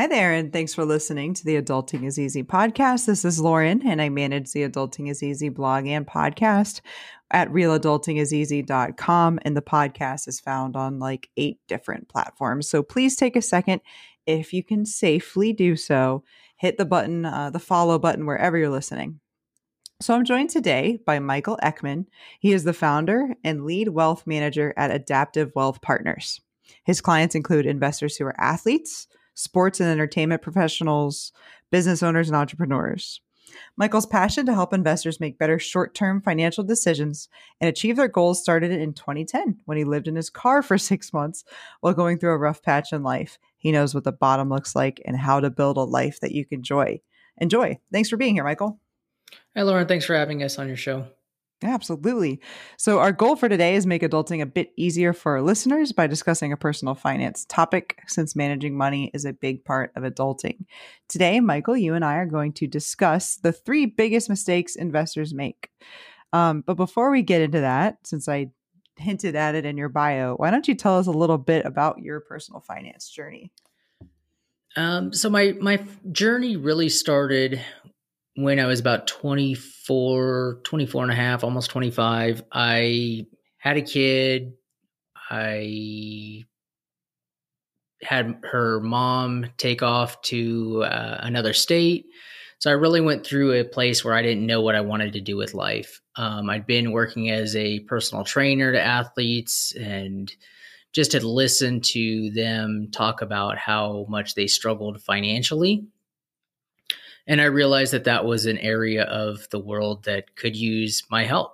Hi there, and thanks for listening to the Adulting is Easy podcast. This is Lauren, and I manage the Adulting is Easy blog and podcast at realadultingiseasy.com. And the podcast is found on like eight different platforms. So please take a second, if you can safely do so, hit the button, uh, the follow button wherever you're listening. So I'm joined today by Michael Eckman. He is the founder and lead wealth manager at Adaptive Wealth Partners. His clients include investors who are athletes, sports and entertainment professionals, business owners, and entrepreneurs. Michael's passion to help investors make better short term financial decisions and achieve their goals started in 2010 when he lived in his car for six months while going through a rough patch in life. He knows what the bottom looks like and how to build a life that you can enjoy. Enjoy. Thanks for being here, Michael. Hi, Lauren. Thanks for having us on your show. Absolutely. So, our goal for today is make adulting a bit easier for our listeners by discussing a personal finance topic, since managing money is a big part of adulting. Today, Michael, you and I are going to discuss the three biggest mistakes investors make. Um, but before we get into that, since I hinted at it in your bio, why don't you tell us a little bit about your personal finance journey? Um, so my my journey really started when I was about 24, 24 and a half, almost 25, I had a kid. I had her mom take off to uh, another state. So I really went through a place where I didn't know what I wanted to do with life. Um, I'd been working as a personal trainer to athletes and just had listened to them talk about how much they struggled financially and I realized that that was an area of the world that could use my help.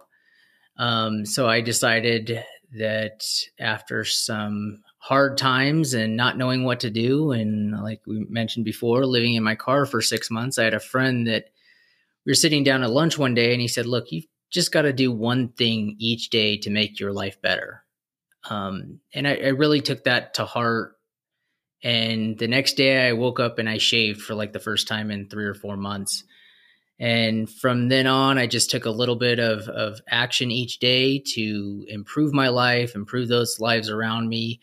Um, so I decided that after some hard times and not knowing what to do, and like we mentioned before, living in my car for six months, I had a friend that we were sitting down at lunch one day, and he said, "Look, you've just got to do one thing each day to make your life better." Um, and I, I really took that to heart and the next day I woke up and I shaved for like the first time in three or four months. And from then on, I just took a little bit of, of action each day to improve my life, improve those lives around me.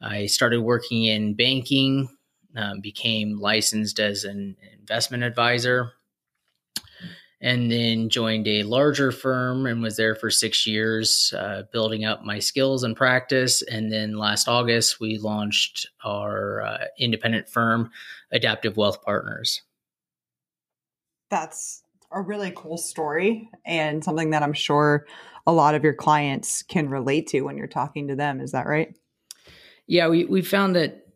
I started working in banking, um, became licensed as an investment advisor and then joined a larger firm and was there for six years, uh, building up my skills and practice. And then last August, we launched our uh, independent firm, Adaptive Wealth Partners. That's a really cool story and something that I'm sure a lot of your clients can relate to when you're talking to them. Is that right? Yeah, we, we found that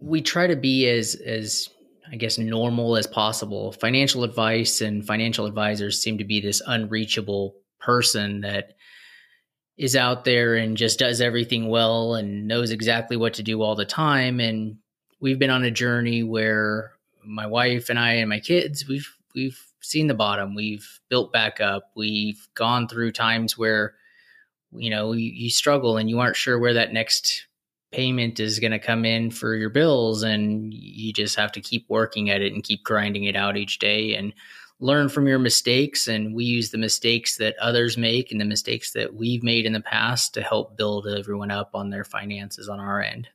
we try to be as as I guess, normal as possible. Financial advice and financial advisors seem to be this unreachable person that is out there and just does everything well and knows exactly what to do all the time. And we've been on a journey where my wife and I and my kids, we've we've seen the bottom. We've built back up. We've gone through times where, you know, you, you struggle and you aren't sure where that next payment is going to come in for your bills and you just have to keep working at it and keep grinding it out each day and learn from your mistakes. And we use the mistakes that others make and the mistakes that we've made in the past to help build everyone up on their finances on our end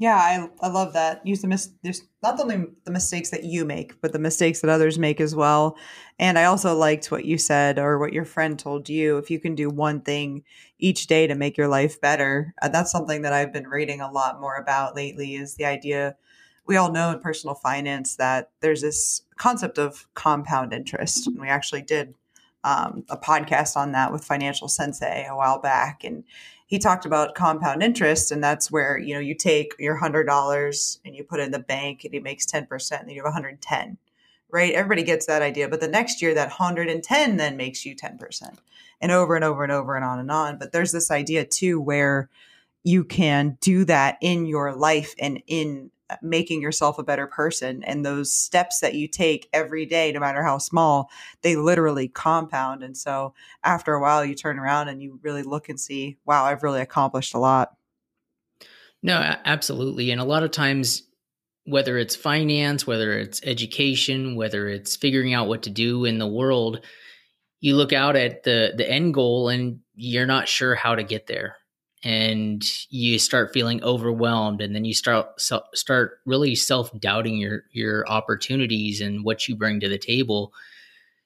yeah, I, I love that. Use the mis- there's not only the mistakes that you make, but the mistakes that others make as well. And I also liked what you said or what your friend told you. If you can do one thing each day to make your life better, uh, that's something that I've been reading a lot more about lately. Is the idea we all know in personal finance that there's this concept of compound interest, and we actually did um, a podcast on that with Financial Sensei a while back, and he talked about compound interest and that's where you know you take your hundred dollars and you put it in the bank and it makes 10% and you have 110 right? Everybody gets that idea but the next year that 110 then makes you 10% and over and over and over and on and on. But there's this idea too where you can do that in your life and in Uh, making yourself a better person and those steps that you take every day no matter how small they literally compound and so after a while you turn around and you really look and see wow i've really accomplished a lot. No absolutely and a lot of times whether it's finance whether it's education whether it's figuring out what to do in the world you look out at the the end goal and you're not sure how to get there and you start feeling overwhelmed and then you start start really self-doubting your your opportunities and what you bring to the table.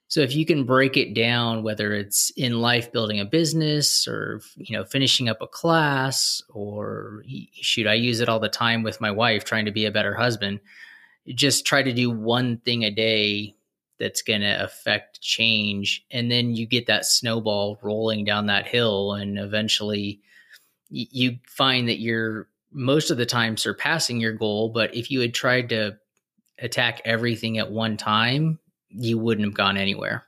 So if you can break it down whether it's in life building a business or you know finishing up a class or shoot i use it all the time with my wife trying to be a better husband just try to do one thing a day that's going to affect change and then you get that snowball rolling down that hill and eventually you find that you're most of the time surpassing your goal. But if you had tried to attack everything at one time, you wouldn't have gone anywhere.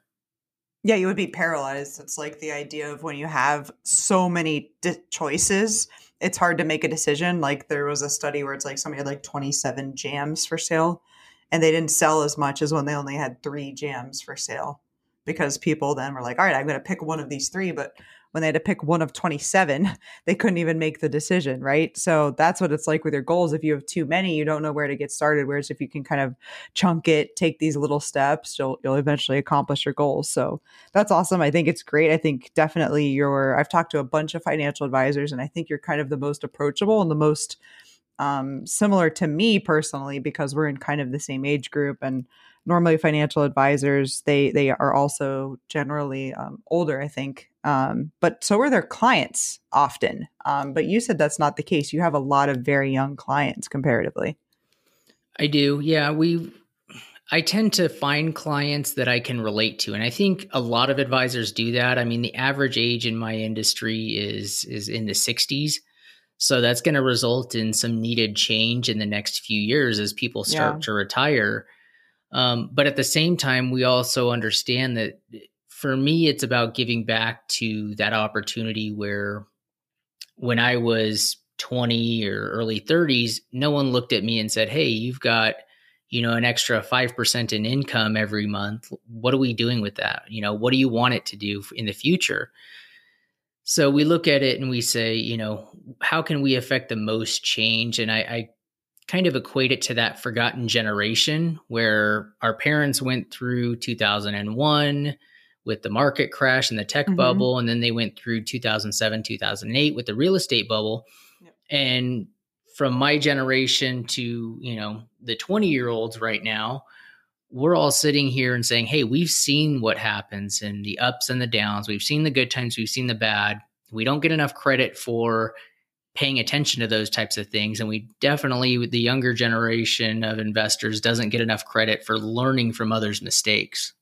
Yeah, you would be paralyzed. It's like the idea of when you have so many di- choices, it's hard to make a decision. Like there was a study where it's like somebody had like 27 jams for sale and they didn't sell as much as when they only had three jams for sale because people then were like, all right, I'm going to pick one of these three, but when they had to pick one of 27, they couldn't even make the decision, right? So that's what it's like with your goals. If you have too many, you don't know where to get started. Whereas if you can kind of chunk it, take these little steps, you'll you'll eventually accomplish your goals. So that's awesome. I think it's great. I think definitely you're I've talked to a bunch of financial advisors and I think you're kind of the most approachable and the most um, similar to me personally because we're in kind of the same age group and normally financial advisors they they are also generally um, older i think um, but so are their clients often. Um, but you said that's not the case. You have a lot of very young clients comparatively. I do. Yeah we i tend to find clients that i can relate to and i think a lot of advisors do that. I mean the average age in my industry is is in the 60s so that's going to result in some needed change in the next few years as people start yeah. to retire um, but at the same time, we also understand that for me, it's about giving back to that opportunity where when I was 20 or early 30s, no one looked at me and said, Hey, you've got, you know, an extra 5% in income every month. What are we doing with that? You know, what do you want it to do in the future? So we look at it and we say, you know, how can we affect the most change? And I, I kind of equate it to that forgotten generation where our parents went through 2001 with the market crash and the tech mm-hmm. bubble and then they went through 2007 2008 with the real estate bubble yep. and from my generation to you know the 20 year olds right now we're all sitting here and saying hey we've seen what happens and the ups and the downs we've seen the good times we've seen the bad we don't get enough credit for paying attention to those types of things. And we definitely, the younger generation of investors, doesn't get enough credit for learning from others' mistakes.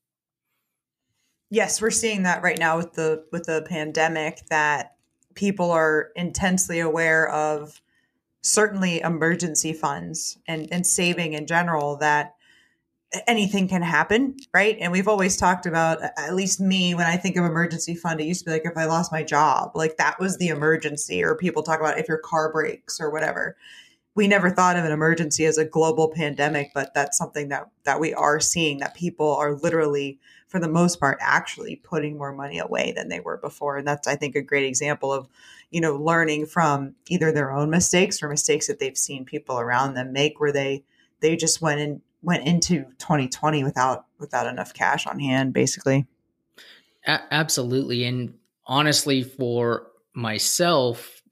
Yes, we're seeing that right now with the with the pandemic that people are intensely aware of certainly emergency funds and, and saving in general that anything can happen, right? And we've always talked about, at least me, when I think of emergency fund, it used to be like if I lost my job, like that was the emergency, or people talk about if your car breaks or whatever. We never thought of an emergency as a global pandemic, but that's something that that we are seeing that people are literally, for the most part, actually putting more money away than they were before, and that's I think a great example of, you know, learning from either their own mistakes or mistakes that they've seen people around them make, where they they just went and went into 2020 without without enough cash on hand basically. A- absolutely. And honestly for myself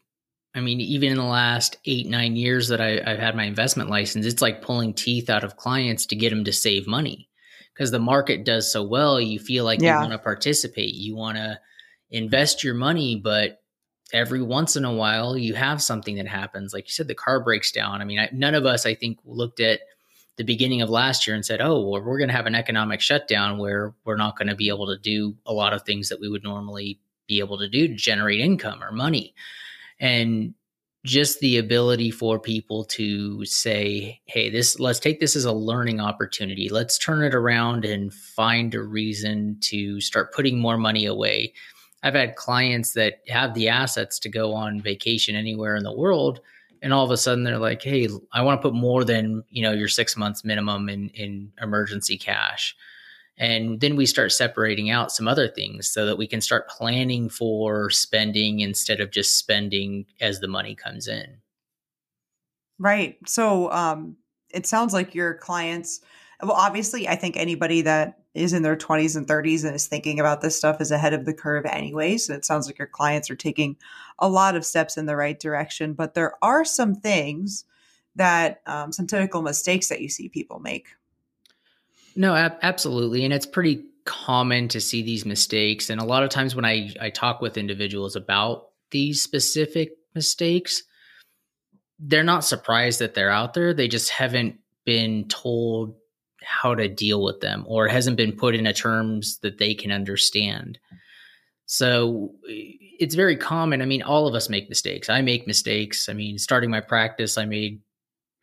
i mean even in the last eight nine years that I, have had my investment license it's like pulling teeth out of clients to get them to save money. Because the market does so well you feel like yeah. you want to participate you want to invest your money but every once in a while you have something that happens. Like you said the car breaks down. I mean I, none of us i think looked at the beginning of last year and said, "Oh, well, we're going to have an economic shutdown where we're not going to be able to do a lot of things that we would normally be able to do to generate income or money." And just the ability for people to say, "Hey, this let's take this as a learning opportunity. Let's turn it around and find a reason to start putting more money away." I've had clients that have the assets to go on vacation anywhere in the world and all of a sudden they're like, "Hey, I want to put more than you know your six months minimum in in emergency cash." And then we start separating out some other things so that we can start planning for spending instead of just spending as the money comes in. Right. So um, it sounds like your clients, well, obviously, I think anybody that is in their 20s and 30s and is thinking about this stuff is ahead of the curve, anyways. And it sounds like your clients are taking a lot of steps in the right direction. But there are some things that, um, some typical mistakes that you see people make. No, ab- absolutely. And it's pretty common to see these mistakes. And a lot of times when I, I talk with individuals about these specific mistakes, they're not surprised that they're out there. They just haven't been told how to deal with them or hasn't been put into terms that they can understand. So it's very common. I mean, all of us make mistakes. I make mistakes. I mean, starting my practice, I made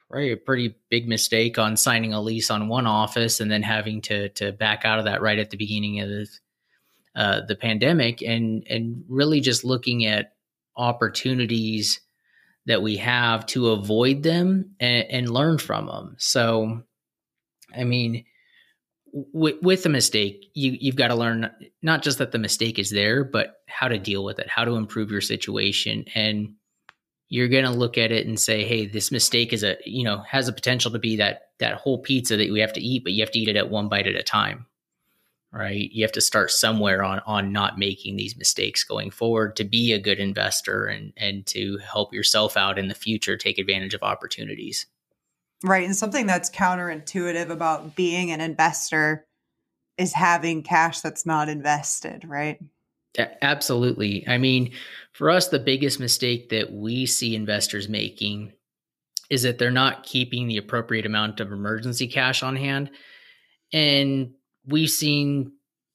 right a pretty big mistake on signing a lease on one office and then having to to back out of that right at the beginning of the uh, the pandemic and and really just looking at opportunities that we have to avoid them and, and learn from them. So, I mean, with, with a mistake, you you've got to learn not just that the mistake is there, but how to deal with it, how to improve your situation, and you're going to look at it and say, "Hey, this mistake is a you know has a potential to be that that whole pizza that we have to eat, but you have to eat it at one bite at a time." right you have to start somewhere on on not making these mistakes going forward to be a good investor and and to help yourself out in the future take advantage of opportunities right and something that's counterintuitive about being an investor is having cash that's not invested right? Absolutely. I mean for us the biggest mistake that we see investors making is that they're not keeping the appropriate amount of emergency cash on hand and we've seen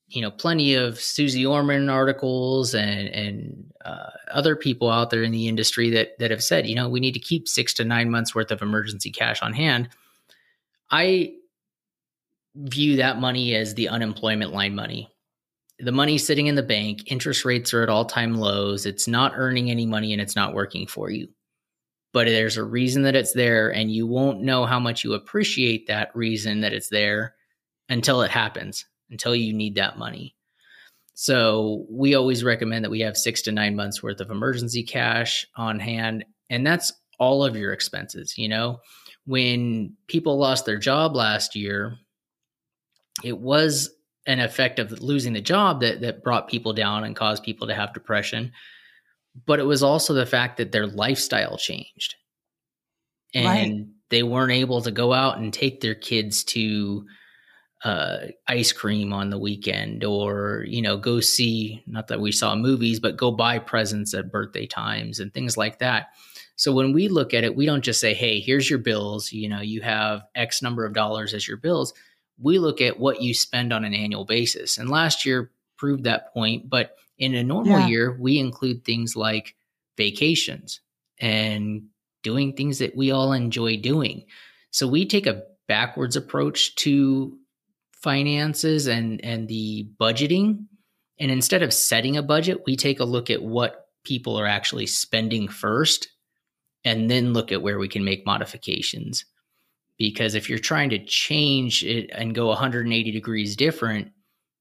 you know plenty of Suze Orman articles and and uh, other people out there in the industry that that have said you know we need to keep six to nine months worth of emergency cash on hand. I view that money as the unemployment line money. The money sitting in the bank, interest rates are at all time lows. It's not earning any money and it's not working for you. But there's a reason that it's there, and you won't know how much you appreciate that reason that it's there until it happens, until you need that money. So we always recommend that we have six to nine months worth of emergency cash on hand. And that's all of your expenses. You know, when people lost their job last year, it was an effect of losing the job that, that brought people down and caused people to have depression. But it was also the fact that their lifestyle changed. And right. they weren't able to go out and take their kids to uh, ice cream on the weekend or you know go see not that we saw movies but go buy presents at birthday times and things like that. So when we look at it we don't just say hey here's your bills. You know you have x number of dollars as your bills. We look at what you spend on an annual basis. And last year proved that point but in a normal yeah. year we include things like vacations and doing things that we all enjoy doing. So we take a backwards approach to finances and and the budgeting. And instead of setting a budget we take a look at what people are actually spending first and then look at where we can make modifications. Because if you're trying to change it and go 180 degrees different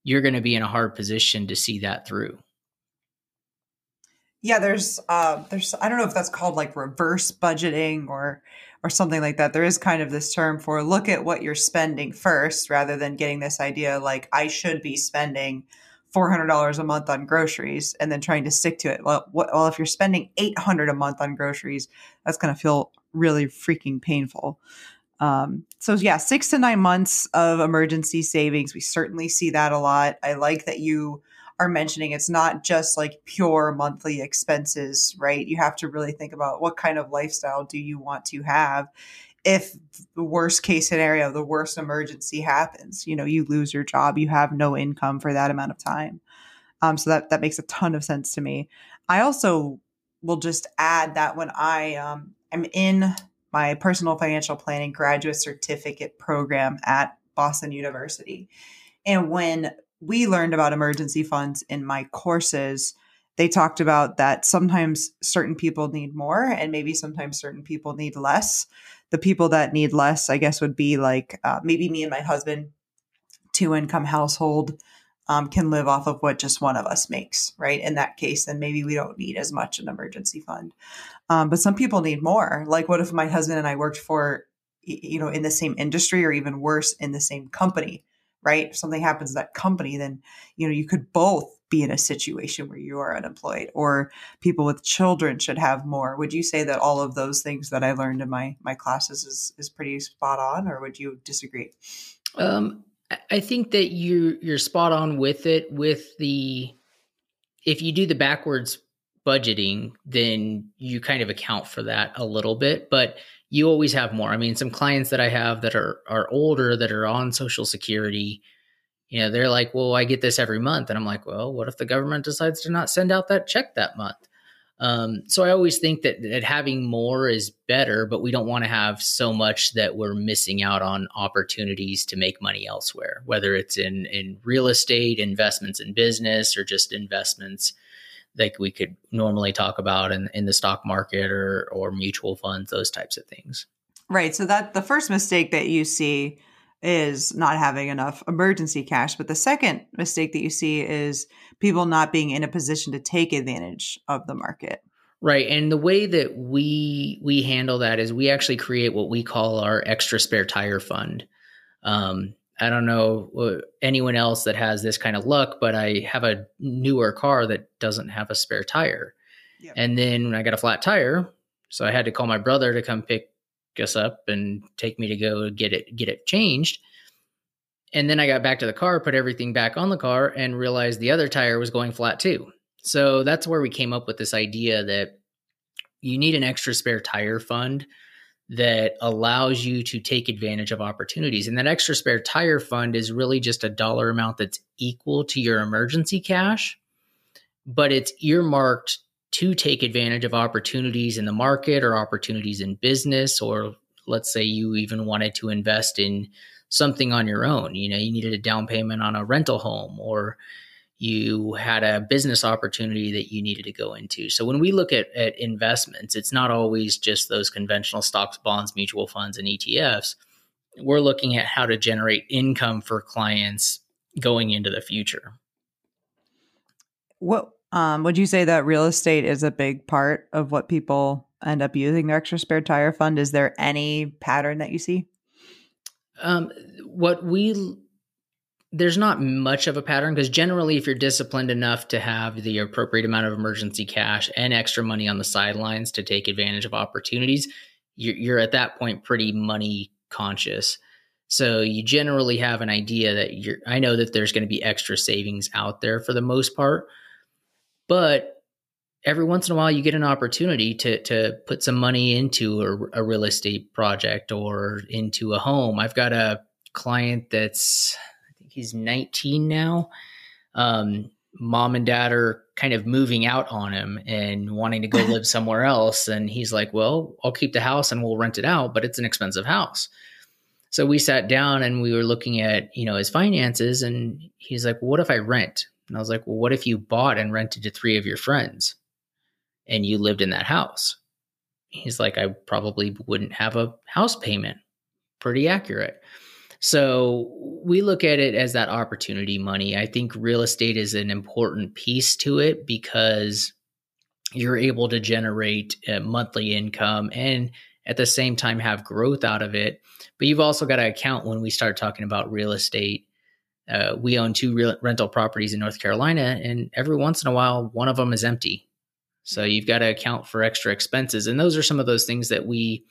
you're going to be in a hard position to see that through. Yeah there's uh there's i don't know if that's called like reverse budgeting or or something like that. There is kind of this term for look at what you're spending first rather than getting this idea like I should be spending $400 a month on groceries and then trying to stick to it. Well, what, well if you're spending 800 a month on groceries, that's going to feel really freaking painful. Um, so yeah, six to nine months of emergency savings. We certainly see that a lot. I like that you are mentioning it's not just like pure monthly expenses, right? You have to really think about what kind of lifestyle do you want to have if the worst case scenario, the worst emergency happens, you know, you lose your job, you have no income for that amount of time. Um, so that that makes a ton of sense to me. I also will just add that when I um, am in my personal financial planning graduate certificate program at Boston University, and when we learned about emergency funds in my courses, they talked about that sometimes certain people need more and maybe sometimes certain people need less. The people that need less, I guess, would be like uh, maybe me and my husband, two income household, um, can live off of what just one of us makes, right? In that case, then maybe we don't need as much an emergency fund. Um, but some people need more. Like, what if my husband and I worked for you know in the same industry or even worse in the same company right? If something happens to that company then you know you could both be in a situation where you are unemployed or people with children should have more. Would you say that all of those things that i learned in my my classes is is pretty spot on or would you disagree? Um i think that you you're spot on with it with the if you do the backwards budgeting then you kind of account for that a little bit but you always have more. I mean, some clients that I have that are are older that are on social security, you know, they're like, "Well, I get this every month." And I'm like, "Well, what if the government decides to not send out that check that month?" Um, so I always think that, that having more is better, but we don't want to have so much that we're missing out on opportunities to make money elsewhere, whether it's in in real estate, investments in business, or just investments like we could normally talk about in, in the stock market or or mutual funds, those types of things. Right. So that the first mistake that you see is not having enough emergency cash. But the second mistake that you see is people not being in a position to take advantage of the market. Right. And the way that we we handle that is we actually create what we call our extra spare tire fund. Um, I don't know uh, anyone else that has this kind of luck, but I have a newer car that doesn't have a spare tire. Yep. And then when I got a flat tire, so I had to call my brother to come pick us up and take me to go get it get it changed. And then I got back to the car, put everything back on the car and realized the other tire was going flat too. So that's where we came up with this idea that you need an extra spare tire fund that allows you to take advantage of opportunities. And that extra spare tire fund is really just a dollar amount that's equal to your emergency cash, but it's earmarked to take advantage of opportunities in the market or opportunities in business, or let's say you even wanted to invest in something on your own. You know, you needed a down payment on a rental home or you had a business opportunity that you needed to go into. So when we look at, at investments, it's not always just those conventional stocks, bonds, mutual funds, and ETFs. We're looking at how to generate income for clients going into the future. What um, would you say that real estate is a big part of what people end up using their extra spare tire fund? Is there any pattern that you see? Um, what we there's not much of a pattern because generally, if you're disciplined enough to have the appropriate amount of emergency cash and extra money on the sidelines to take advantage of opportunities, you're, you're at that point pretty money conscious. So you generally have an idea that you're, I know that there's going to be extra savings out there for the most part, but every once in a while you get an opportunity to to put some money into a, a real estate project or into a home. I've got a client that's he's 19 now. Um, mom and dad are kind of moving out on him and wanting to go live somewhere else. And he's like, well, I'll keep the house and we'll rent it out, but it's an expensive house. So we sat down and we were looking at, you know, his finances and he's like, well, what if I rent? And I was like, well, what if you bought and rented to three of your friends and you lived in that house? He's like, I probably wouldn't have a house payment. Pretty accurate. So we look at it as that opportunity money. I think real estate is an important piece to it because you're able to generate a monthly income and at the same time have growth out of it. But you've also got to account when we start talking about real estate. Uh, we own two real, rental properties in North Carolina, and every once in a while, one of them is empty. So you've got to account for extra expenses. And those are some of those things that we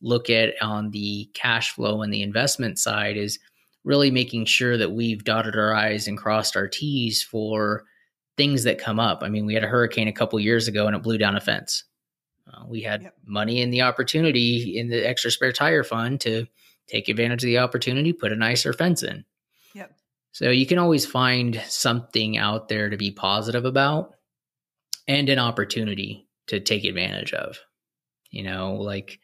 look at on the cash flow and the investment side is really making sure that we've dotted our I's and crossed our T's for things that come up. I mean, we had a hurricane a couple years ago and it blew down a fence. Uh, we had yep. money in the opportunity in the extra spare tire fund to take advantage of the opportunity, put a nicer fence in. Yep. So you can always find something out there to be positive about and an opportunity to take advantage of. You know, like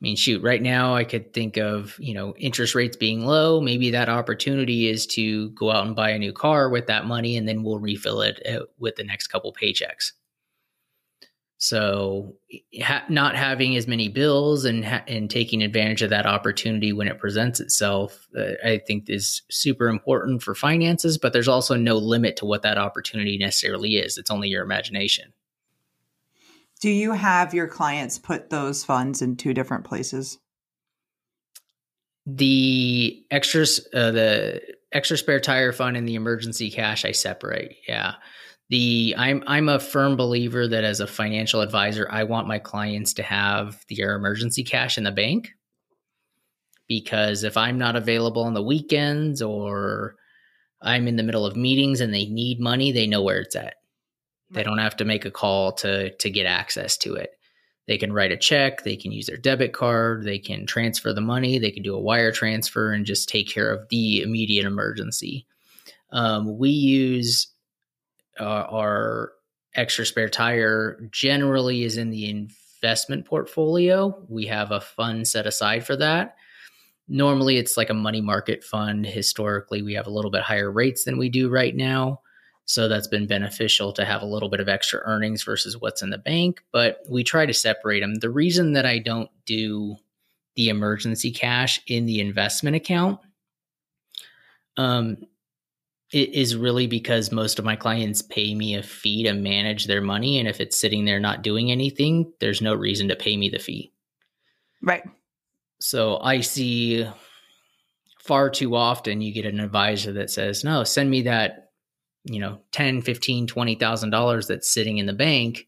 I mean, shoot, right now I could think of, you know, interest rates being low. Maybe that opportunity is to go out and buy a new car with that money and then we'll refill it uh, with the next couple paychecks. So, ha- not having as many bills and ha- and taking advantage of that opportunity when it presents itself, uh, I think is super important for finances. But there's also no limit to what that opportunity necessarily is. It's only your imagination. Do you have your clients put those funds in two different places? The extras, uh, the extra spare tire fund and the emergency cash, I separate. Yeah. The I'm I'm a firm believer that as a financial advisor, I want my clients to have their emergency cash in the bank because if I'm not available on the weekends or I'm in the middle of meetings and they need money, they know where it's at. They don't have to make a call to to get access to it. They can write a check, they can use their debit card, they can transfer the money, they can do a wire transfer and just take care of the immediate emergency. Um, we use uh, our extra spare tire generally is in the investment portfolio. We have a fund set aside for that. Normally, it's like a money market fund. Historically, we have a little bit higher rates than we do right now. So that's been beneficial to have a little bit of extra earnings versus what's in the bank. But we try to separate them. The reason that I don't do the emergency cash in the investment account um, it is really because most of my clients pay me a fee to manage their money. And if it's sitting there not doing anything, there's no reason to pay me the fee. Right. So I see far too often you get an advisor that says, no, send me that, you know, 10, 15, $20,000 that's sitting in the bank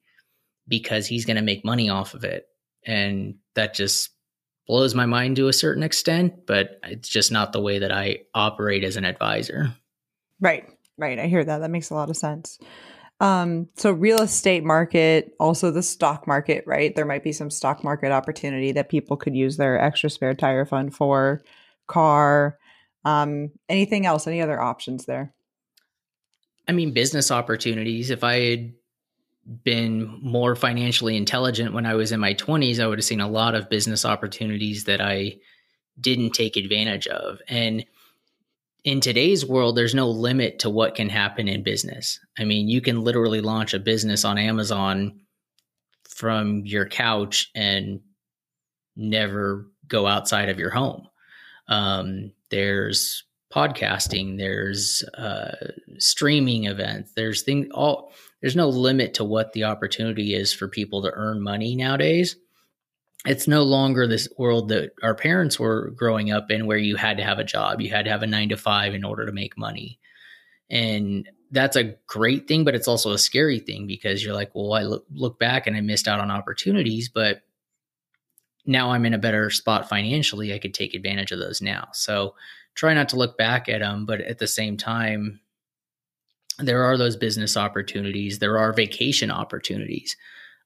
because he's going to make money off of it. And that just blows my mind to a certain extent, but it's just not the way that I operate as an advisor. Right. Right. I hear that. That makes a lot of sense. Um, so real estate market, also the stock market, right? There might be some stock market opportunity that people could use their extra spare tire fund for, car, um, anything else, any other options there? I mean, business opportunities. If I had been more financially intelligent when I was in my 20s, I would have seen a lot of business opportunities that I didn't take advantage of. And in today's world, there's no limit to what can happen in business. I mean, you can literally launch a business on Amazon from your couch and never go outside of your home. Um, there's podcasting, there's uh, streaming events, there's things all. There's no limit to what the opportunity is for people to earn money nowadays it's no longer this world that our parents were growing up in where you had to have a job you had to have a nine to five in order to make money and that's a great thing but it's also a scary thing because you're like well i look, look back and i missed out on opportunities but now i'm in a better spot financially i could take advantage of those now so try not to look back at them but at the same time there are those business opportunities there are vacation opportunities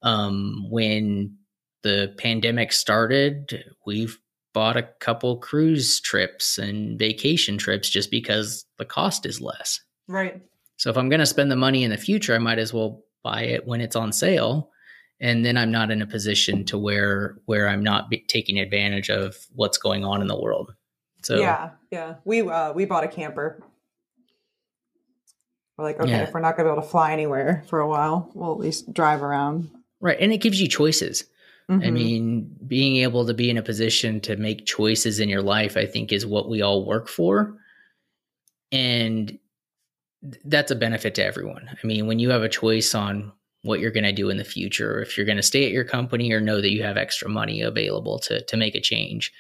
um, when the pandemic started, we've bought a couple cruise trips and vacation trips just because the cost is less. Right. So if I'm going to spend the money in the future, I might as well buy it when it's on sale and then I'm not in a position to where where I'm not taking advantage of what's going on in the world. So Yeah, yeah. We uh we bought a camper. We're like, okay, yeah. if we're not going to be able to fly anywhere for a while, we'll at least drive around. Right, and it gives you choices. Mm-hmm. I mean, being able to be in a position to make choices in your life, I think, is what we all work for. And that's a benefit to everyone. I mean, when you have a choice on what you're going to do in the future, if you're going to stay at your company or know that you have extra money available to to make a change,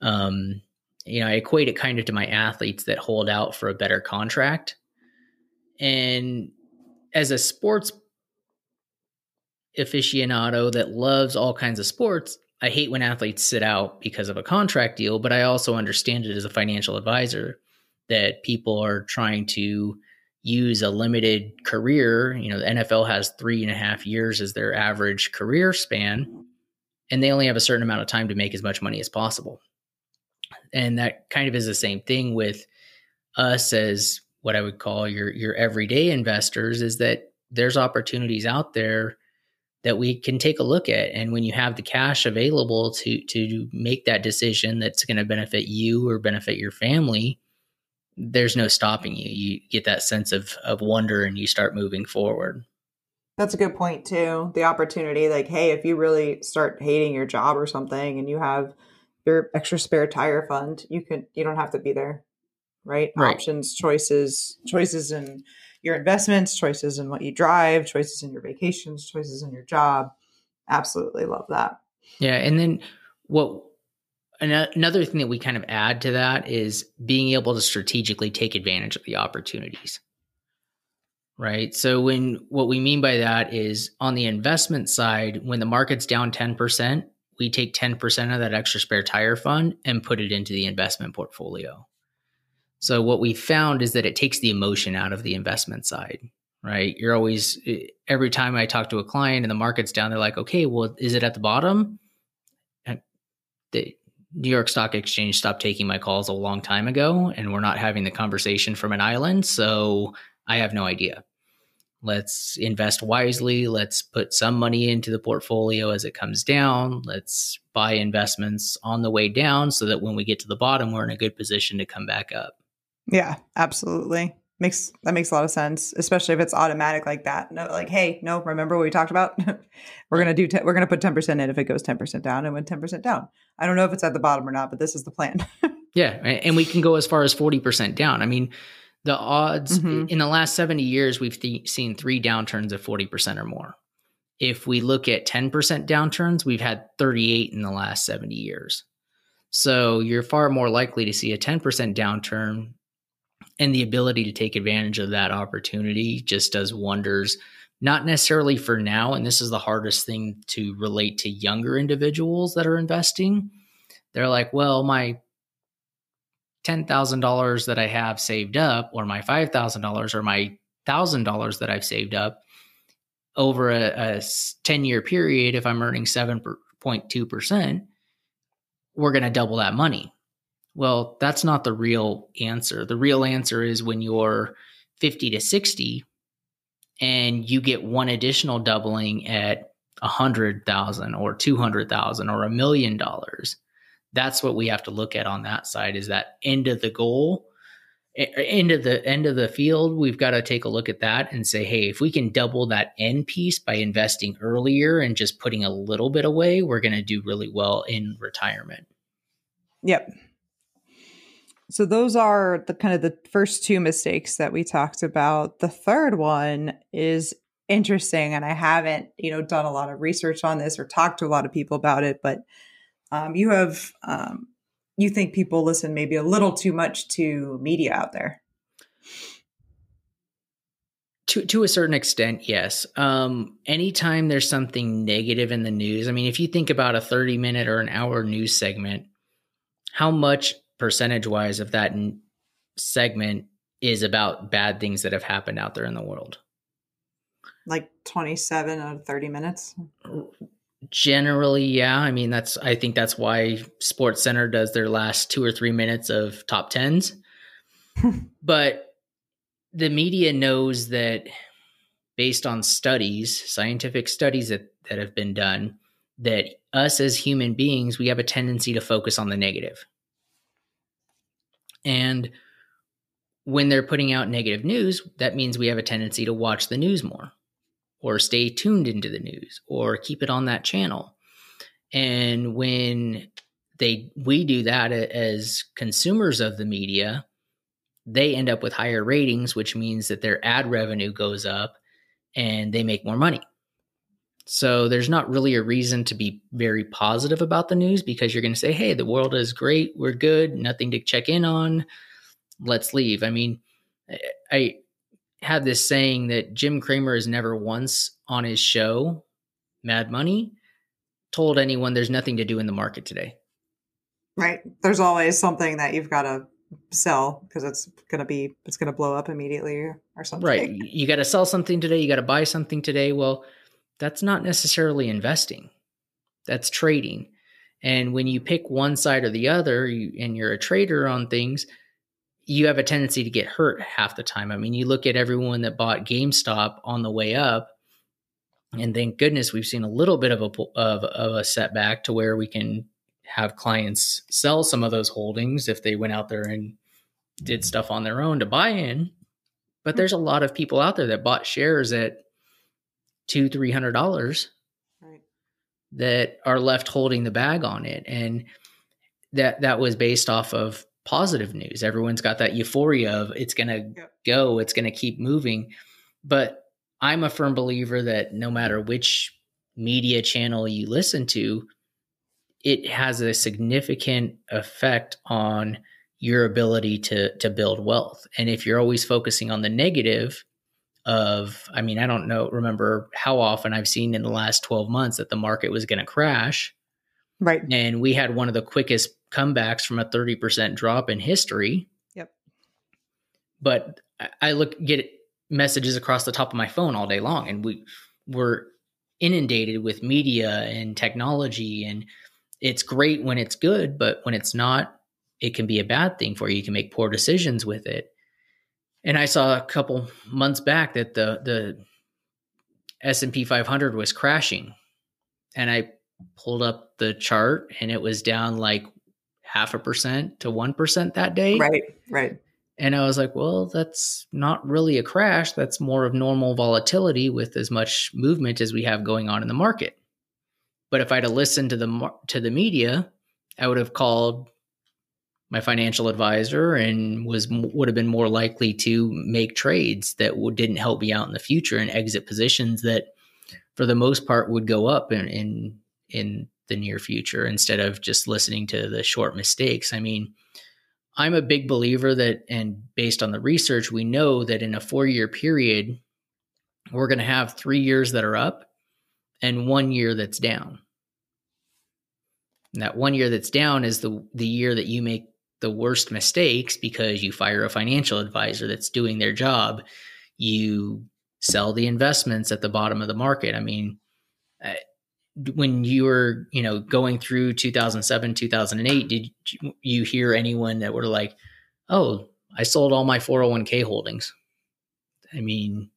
um, you know, I equate it kind of to my athletes that hold out for a better contract. And as a sports aficionado that loves all kinds of sports, I hate when athletes sit out because of a contract deal, but I also understand it as a financial advisor that people are trying to use a limited career. You know, the NFL has three and a half years as their average career span, and they only have a certain amount of time to make as much money as possible. And that kind of is the same thing with us as what I would call your your everyday investors is that there's opportunities out there that we can take a look at. And when you have the cash available to to make that decision that's going to benefit you or benefit your family there's no stopping you. You get that sense of of wonder and you start moving forward. That's a good point too. The opportunity like hey if you really start hating your job or something and you have your extra spare tire fund you can you don't have to be there right, right. options choices choices and your investments, choices in what you drive, choices in your vacations, choices in your job. Absolutely love that. Yeah. And then what another thing that we kind of add to that is being able to strategically take advantage of the opportunities right so when what we mean by that is on the investment side when the market's down 10% we take 10% of that extra spare tire fund and put it into the investment portfolio so what we found is that it takes the emotion out of the investment side right you're always every time i talk to a client and the market's down they're like okay well is it at the bottom the New York Stock Exchange stopped taking my calls a long time ago, and we're not having the conversation from an island. So I have no idea. Let's invest wisely. Let's put some money into the portfolio as it comes down. Let's buy investments on the way down so that when we get to the bottom, we're in a good position to come back up. Yeah, absolutely makes that makes a lot of sense especially if it's automatic like that no like hey no remember what we talked about we're gonna do we we're gonna put 10% in if it goes 10% down and went 10% down i don't know if it's at the bottom or not but this is the plan yeah and we can go as far as 40% down i mean the odds mm-hmm. in the last 70 years we've th- seen three downturns of 40% or more. If we look at 10% downturns we've had 38 in the last 70 years. So you're far more likely to see a 10% downturn and the ability to take advantage of that opportunity just does wonders not necessarily for now and this is the hardest thing to relate to younger individuals that are investing. They're like well my $10,000 that I have saved up or my $5,000 or my $1,000 that I've saved up over a, a 10 year period if I'm earning 7.2% we're going to double that money well, that's not the real answer. The real answer is when you're 50 to 60 and you get one additional doubling at a hundred thousand or two hundred thousand or a million dollars. That's what we have to look at on that side is that end of the goal, end of the end of the field. We've got to take a look at that and say, hey, if we can double that end piece by investing earlier and just putting a little bit away, we're going to do really well in retirement. Yep. So those are the kind of the first two mistakes that we talked about. The third one is interesting and I haven't, you know, done a lot of research on this or talked to a lot of people about it, but um, you have um, you think people listen maybe a little too much to media out there. To, to a certain extent, yes. Um, anytime there's something negative in the news, I mean, if you think about a 30 minute or an hour news segment, how much percentage wise of that segment is about bad things that have happened out there in the world? Like 27 out of 30 minutes? Generally, yeah. I mean, that's, I think that's why Sports Center does their last two or three minutes of top tens. but the media knows that based on studies, scientific studies that, that have been done, that us as human beings, we have a tendency to focus on the negative. And when they're putting out negative news, that means we have a tendency to watch the news more or stay tuned into the news or keep it on that channel. And when they we do that as consumers of the media, they end up with higher ratings, which means that their ad revenue goes up and they make more money. So there's not really a reason to be very positive about the news because you're going to say, hey, the world is great. We're good. Nothing to check in on. Let's leave. I mean, I have this saying that Jim Cramer has never once on his show, Mad Money, told anyone there's nothing to do in the market today. Right. There's always something that you've got to sell because it's going to be, it's going to blow up immediately or something. Right. You got to sell something today. You got to buy something today. Well, that's not necessarily investing, that's trading. And when you pick one side or the other you, and you're a trader on things, you have a tendency to get hurt half the time. I mean, you look at everyone that bought GameStop on the way up, and thank goodness we've seen a little bit of a of, of a setback to where we can have clients sell some of those holdings if they went out there and did stuff on their own to buy in. But there's a lot of people out there that bought shares at two three hundred dollars right. that are left holding the bag on it and that that was based off of positive news everyone's got that euphoria of it's going to yep. go it's going to keep moving but i'm a firm believer that no matter which media channel you listen to it has a significant effect on your ability to to build wealth. And if you're always focusing on the negative of I mean, I don't know remember how often I've seen in the last 12 months that the market was going to crash. Right. And we had one of the quickest comebacks from a 30% drop in history. Yep. But I look get messages across the top of my phone all day long and we were inundated with media and technology and it's great when it's good, but when it's not, it can be a bad thing for you. You can make poor decisions with it. And I saw a couple months back that the the S&P 500 was crashing. And I pulled up the chart and it was down like half a percent to 1% that day. Right, right. And I was like, well, that's not really a crash. That's more of normal volatility with as much movement as we have going on in the market. But if I'd have listened to the to the media, I would have called my financial advisor and was would have been more likely to make trades that didn't help me out in the future and exit positions that for the most part would go up in in, in the near future instead of just listening to the short mistakes. I mean, I'm a big believer that and based on the research we know that in a 4-year period we're going to have 3 years that are up and 1 year that's down. And that one year that's down is the the year that you make the worst mistakes because you fire a financial advisor that's doing their job. You sell the investments at the bottom of the market. I mean, uh, when you were, you know, going through 2007, 2008, did you hear anyone that were like, "Oh, I sold all my 401k holdings"? I mean,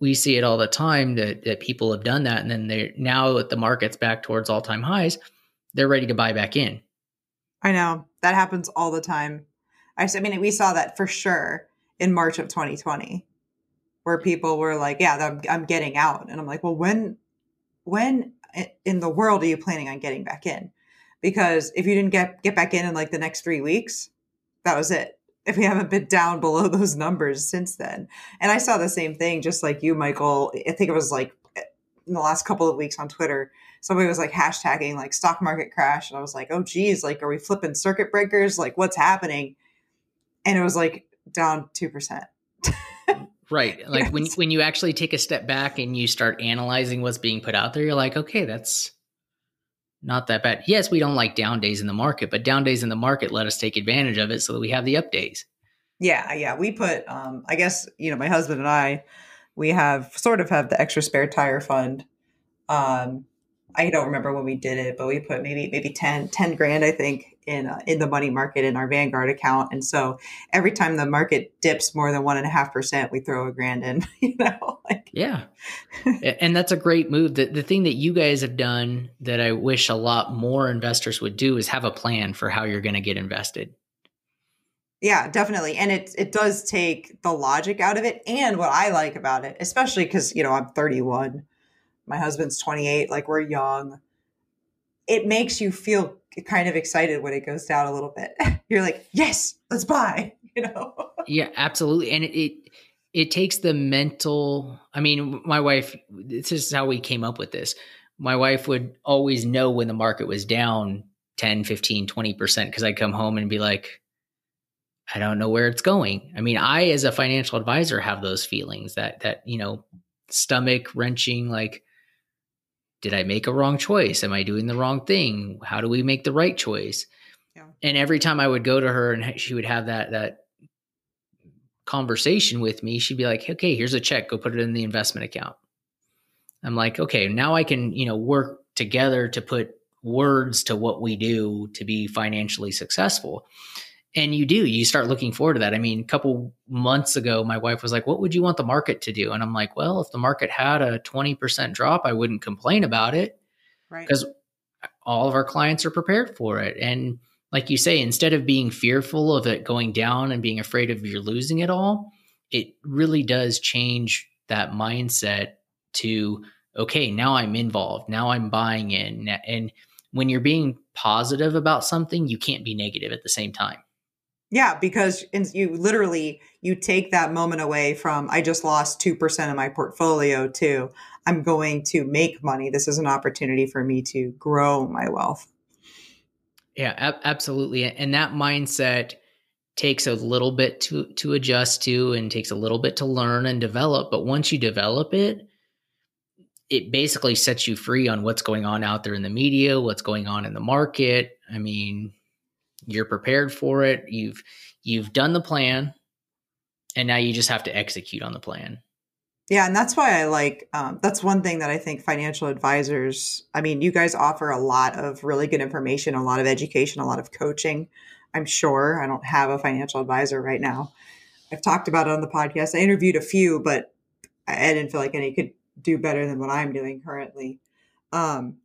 we see it all the time that that people have done that, and then they're now that the market's back towards all time highs, they're ready to buy back in. I know that happens all the time. I, I mean, we saw that for sure in March of 2020, where people were like, "Yeah, I'm, I'm getting out," and I'm like, "Well, when, when eh, in the world are you planning on getting back in? Because if you didn't get get back in in like the next three weeks, that was it. If we haven't been down below those numbers since then, and I saw the same thing, just like you, Michael. I think it was like eh, in the last couple of weeks on Twitter somebody was like hashtagging like stock market crash. And I was like, oh, geez, like, are we flipping circuit breakers? Like, what's happening? And it was like down 2%. Right. Like yes. when, when you actually take a step back and you start analyzing what's being put out there, you're like, okay, that's not that bad. Yes, we don't like down days in the market, but down days in the market let us take advantage of it so that we have the up days. Yeah, yeah. We put um I guess, you know, my husband and I we have sort of have the extra spare tire fund. Um I don't remember when we did it, but we put maybe maybe 10, 10 grand, I think, in uh, in the money market in our Vanguard account. And so every time the market dips more than one and a half percent, we throw a grand in. You know, like yeah, and that's a great move. The the thing that you guys have done that I wish a lot more investors would do is have a plan for how you're going to get invested. Yeah, definitely. And it it does take the logic out of it. And what I like about it, especially because, you know, I'm 31 my husband's 28 like we're young it makes you feel kind of excited when it goes down a little bit. You're like yes let's buy you know? Yeah absolutely. And it, it it takes the mental i mean my wife this is how we came up with this. My wife would always know when the market was down 10 15 20% because i'd come home and be like i don't know where it's going. I mean i as a financial advisor have those feelings that that you know stomach wrenching like did I make a wrong choice? Am I doing the wrong thing? How do we make the right choice? Yeah. And every time I would go to her and she would have that that conversation with me, she'd be like, "Okay, here's a check. Go put it in the investment account." I'm like, "Okay, now I can, you know, work together to put words to what we do to be financially successful." And you do you start looking forward to that. I mean a couple months ago my wife was like what would you want the market to do? And i'm like well if the market had a 20% drop i wouldn't complain about it. Because right. all of our clients are prepared for it. And like you say instead of being fearful of it going down and being afraid of you're losing it all it really does change that mindset to okay now i'm involved. Now i'm buying in. And when you're being positive about something you can't be negative at the same time Yeah, because you literally you take that moment away from I just lost 2% of my portfolio to I'm going to make money. This is an opportunity for me to grow my wealth. Yeah, ab- absolutely. And that mindset takes a little bit to to adjust to and takes a little bit to learn and develop, but once you develop it, it basically sets you free on what's going on out there in the media, what's going on in the market. I mean, you're prepared for it. You've you've done the plan, and now you just have to execute on the plan. Yeah, and that's why I like. Um, that's one thing that I think financial advisors. I mean, you guys offer a lot of really good information, a lot of education, a lot of coaching. I'm sure I don't have a financial advisor right now. I've talked about it on the podcast. I interviewed a few, but I didn't feel like any could do better than what I'm doing currently. Um,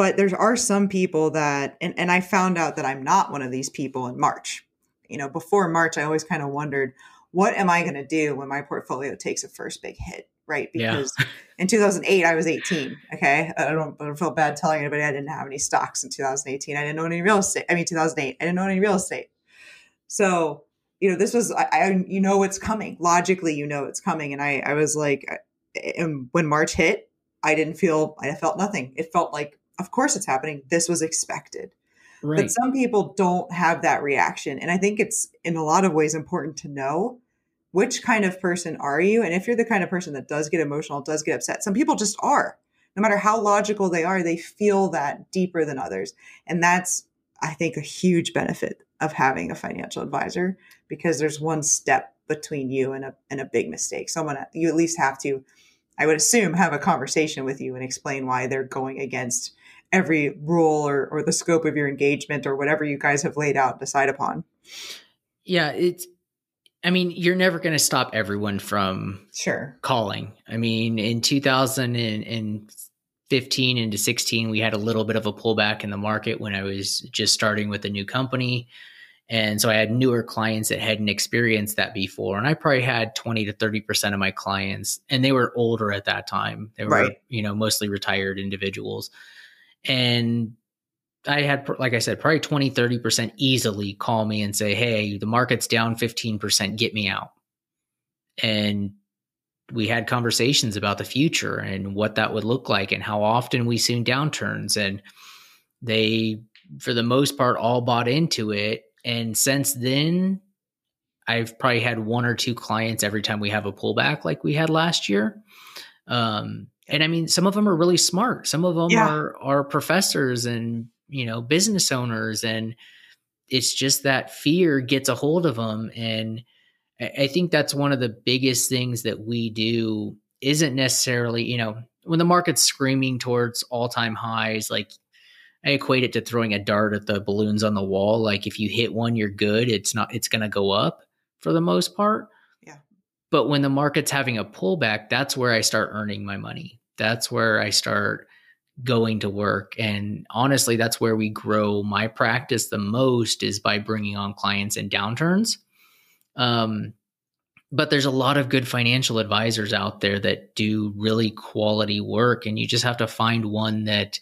but there are some people that, and, and I found out that I'm not one of these people in March. You know, before March, I always kind of wondered, what am I going to do when my portfolio takes a first big hit? Right. Because yeah. in 2008, I was 18. Okay. I don't, I don't feel bad telling anybody I didn't have any stocks in 2018. I didn't own any real estate. I mean, 2008, I didn't own any real estate. So, you know, this was, I, I you know, it's coming. Logically, you know, it's coming. And I, I was like, and when March hit, I didn't feel, I felt nothing. It felt like, of course it's happening. This was expected. Right. But some people don't have that reaction. And I think it's in a lot of ways important to know which kind of person are you? And if you're the kind of person that does get emotional, does get upset, some people just are. No matter how logical they are, they feel that deeper than others. And that's, I think, a huge benefit of having a financial advisor because there's one step between you and a, and a big mistake. Someone, you at least have to I would assume, have a conversation with you and explain why they're going against every rule or, or the scope of your engagement or whatever you guys have laid out decide upon. Yeah, it's I mean, you're never going to stop everyone from sure calling. I mean, in 2015 into 16, we had a little bit of a pullback in the market when I was just starting with a new company. And so I had newer clients that hadn't experienced that before. And I probably had 20 to 30% of my clients, and they were older at that time. They were, right. you know, mostly retired individuals. And I had, like I said, probably 20, 30% easily call me and say, Hey, the market's down 15%, get me out. And we had conversations about the future and what that would look like and how often we seen downturns. And they, for the most part, all bought into it and since then, I've probably had one or two clients every time we have a pullback like we had last year. Um, and I mean, some of them are really smart. Some of them yeah. are are professors and you know business owners, and it's just that fear gets a hold of them. And I think that's one of the biggest things that we do. Isn't necessarily you know when the market's screaming towards all time highs, like I equate it to throwing a dart at the balloons on the wall. Like if you hit one, you're good. It's not, it's going to go up for the most part. Yeah. But when the market's having a pullback, that's where I start earning my money. That's where I start going to work. And honestly, that's where we grow my practice the most is by bringing on clients in downturns. Um, but there's a lot of good financial advisors out there that do really quality work. And you just have to find one that,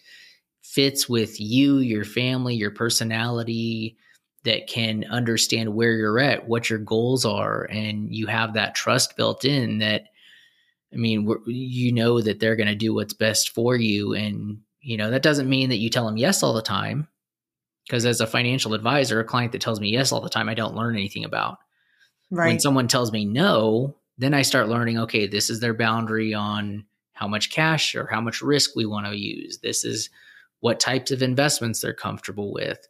fits with you, your family, your personality, that can understand where you're at, what your goals are, and you have that trust built in that, I mean, you know that they're going to do what's best for you. And, you know, that doesn't mean that you tell them yes all the time. Because as a financial advisor, a client that tells me yes all the time, I don't learn anything about. Right. When someone tells me no, then I start learning, okay, this is their boundary on how much cash or how much risk we want to use. This is what types of investments they're comfortable with.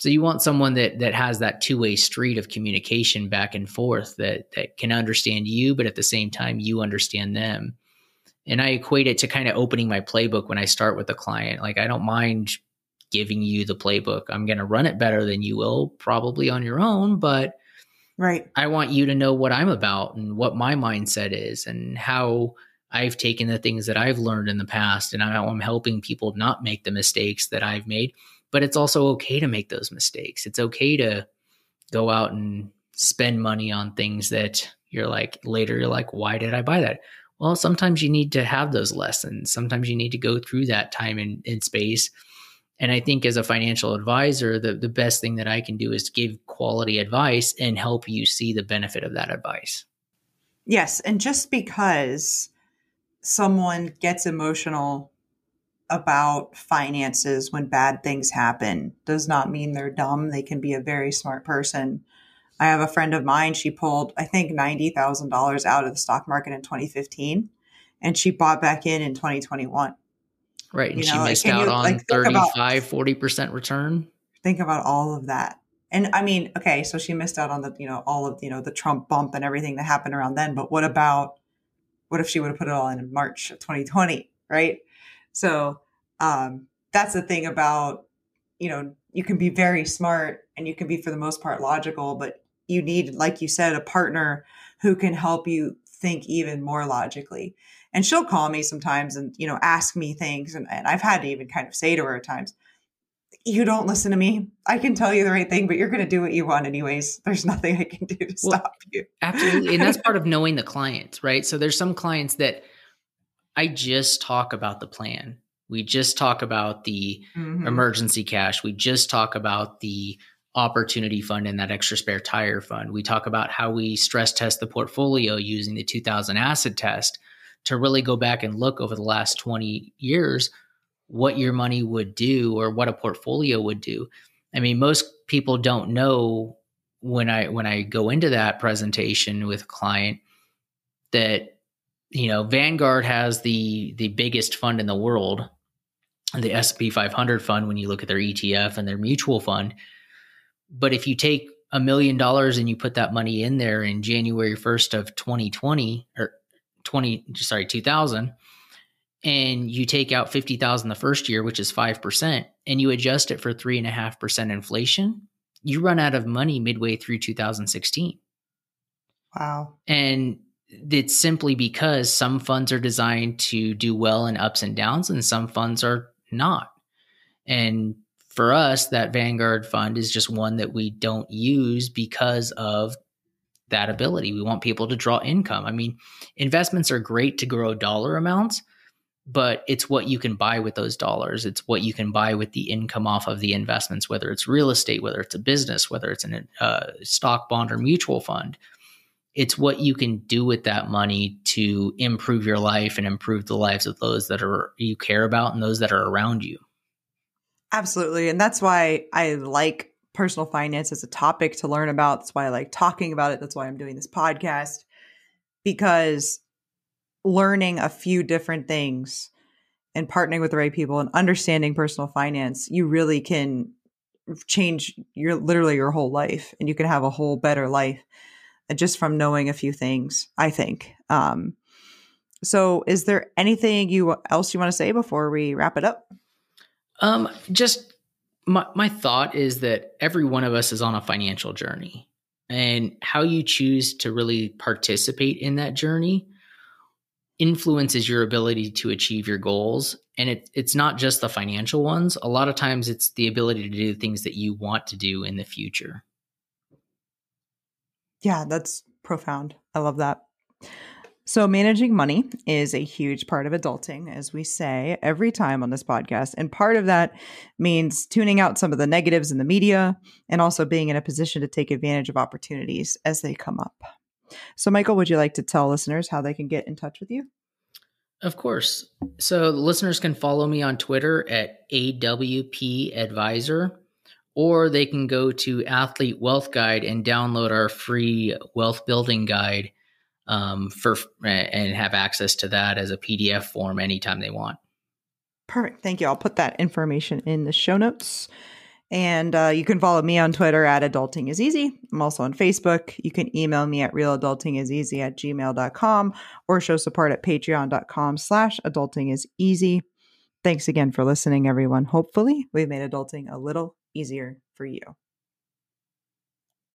So you want someone that that has that two-way street of communication back and forth that that can understand you but at the same time you understand them. And I equate it to kind of opening my playbook when I start with a client. Like I don't mind giving you the playbook. I'm going to run it better than you will probably on your own, but right. I want you to know what I'm about and what my mindset is and how I've taken the things that I've learned in the past and I'm helping people not make the mistakes that I've made. But it's also okay to make those mistakes. It's okay to go out and spend money on things that you're like, later, you're like, why did I buy that? Well, sometimes you need to have those lessons. Sometimes you need to go through that time in space. And I think as a financial advisor, the, the best thing that I can do is give quality advice and help you see the benefit of that advice. Yes. And just because someone gets emotional about finances when bad things happen does not mean they're dumb. They can be a very smart person. I have a friend of mine, she pulled, I think, $90,000 out of the stock market in 2015 and she bought back in in 2021. Right. And you she know, missed like, out you, on like, 35, about, 40% return. Think about all of that. And I mean, okay, so she missed out on the, you know, all of, you know, the Trump bump and everything that happened around then. But what about, what if she would have put it all in in March of 2020? Right. So um, that's the thing about, you know, you can be very smart and you can be for the most part logical, but you need, like you said, a partner who can help you think even more logically. And she'll call me sometimes and, you know, ask me things. And, and I've had to even kind of say to her at times, you don't listen to me. I can tell you the right thing, but you're going to do what you want anyways. There's nothing I can do to well, stop you. absolutely. And that's part of knowing the clients, right? So there's some clients that I just talk about the plan. We just talk about the mm-hmm. emergency cash. We just talk about the opportunity fund and that extra spare tire fund. We talk about how we stress test the portfolio using the 2000 acid test to really go back and look over the last 20 years what your money would do or what a portfolio would do. I mean, most people don't know when I when I go into that presentation with a client that you know Vanguard has the the biggest fund in the world the S&P 500 fund when you look at their ETF and their mutual fund. But if you take a million dollars and you put that money in there in January 1st of 2020 or 20 sorry 2000 and you take out 50,000 the first year, which is 5%, and you adjust it for 3.5% inflation, you run out of money midway through 2016. Wow. And it's simply because some funds are designed to do well in ups and downs, and some funds are not. And for us, that Vanguard fund is just one that we don't use because of that ability. We want people to draw income. I mean, investments are great to grow dollar amounts, but it's what you can buy with those dollars. It's what you can buy with the income off of the investments, whether it's real estate, whether it's a business, whether it's a uh, stock, bond, or mutual fund. It's what you can do with that money to improve your life and improve the lives of those that are you care about and those that are around you. Absolutely. And that's why I like personal finance as a topic to learn about. That's why I like talking about it. That's why I'm doing this podcast because learning a few different things and partnering with the right people and understanding personal finance, you really can change your literally your whole life and you can have a whole better life just from knowing a few things, I think. Um, so is there anything you else you want to say before we wrap it up? Um, just my my thought is that every one of us is on a financial journey. And how you choose to really participate in that journey influences your ability to achieve your goals. And it, it's not just the financial ones. A lot of times it's the ability to do things that you want to do in the future. Yeah, that's profound. I love that. So, managing money is a huge part of adulting, as we say every time on this podcast. And part of that means tuning out some of the negatives in the media and also being in a position to take advantage of opportunities as they come up. So, Michael, would you like to tell listeners how they can get in touch with you? Of course. So, listeners can follow me on Twitter at AWP Advisor or they can go to Athlete Wealth Guide and download our free wealth building guide um, for and have access to that as a PDF form anytime they want. Perfect. Thank you. I'll put that information in the show notes. And uh, you can follow me on Twitter at Adulting is Easy. I'm also on Facebook. You can email me at realadultingiseasy at gmail.com or show support at patreon.com slash adulting is easy. Thanks again for listening, everyone. Hopefully, we've made adulting a little easier for you.